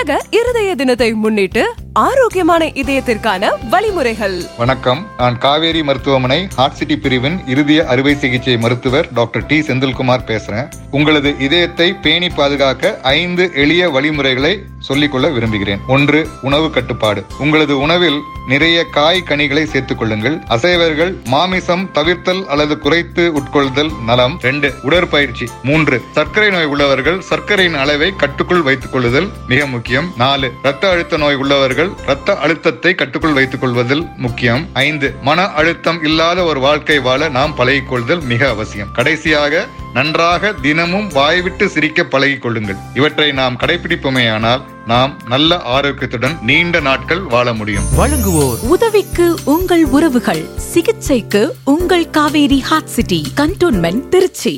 உலக இருதய தினத்தை முன்னிட்டு ஆரோக்கியமான இதயத்திற்கான வழிமுறைகள். வணக்கம். நான் காவேரி மருத்துவமனை ஹார்ட் சிட்டி பிரிவின் இருதய அறுவை சிகிச்சை மருத்துவர் டாக்டர் டி செந்தில்குமார் பேசுறேன். உங்களது இதயத்தை பேணி பாதுகாக்க ஐந்து எளிய வழிமுறைகளை சொல்லிக்கொள்ள விரும்புகிறேன். ஒன்று உணவு கட்டுப்பாடு. உங்களது உணவில் நிறைய காய் கனிகளை சேர்த்துக் கொள்ளுங்கள். அசைவர்கள் மாமிசம் தவிர்த்தல் அல்லது குறைத்து உட்கொள்தல் நலம். ரெண்டு உடற்பயிற்சி. மூன்று சர்க்கரை நோய் உள்ளவர்கள் சர்க்கரையின் அளவை கட்டுக்குள் வைத்துக் கொள்ளுதல் மிக முக்கியம். நாலு ரத்த அழுத்த நோய் உள்ளவர்கள் ரத்த அழுத்தத்தை கட்டுக்குள் வைத்துக் கொள்வதில் முக்கியம். ஐந்து மன அழுத்தம் இல்லாத ஒரு வாழ்க்கை வாழ நாம் பழகிக் கொள்தல் மிக அவசியம். கடைசியாக நன்றாக தினமும் வாய்விட்டு சிரிக்க பழகிக் கொள்ளுங்கள் இவற்றை நாம் கடைபிடிப்போமேயானால் நாம் நல்ல ஆரோக்கியத்துடன் நீண்ட நாட்கள் வாழ முடியும். வழங்குவோர். உதவிக்கு உங்கள் உறவுகள் சிகிச்சைக்கு உங்கள் Kauvery heart city cantonment Trichy.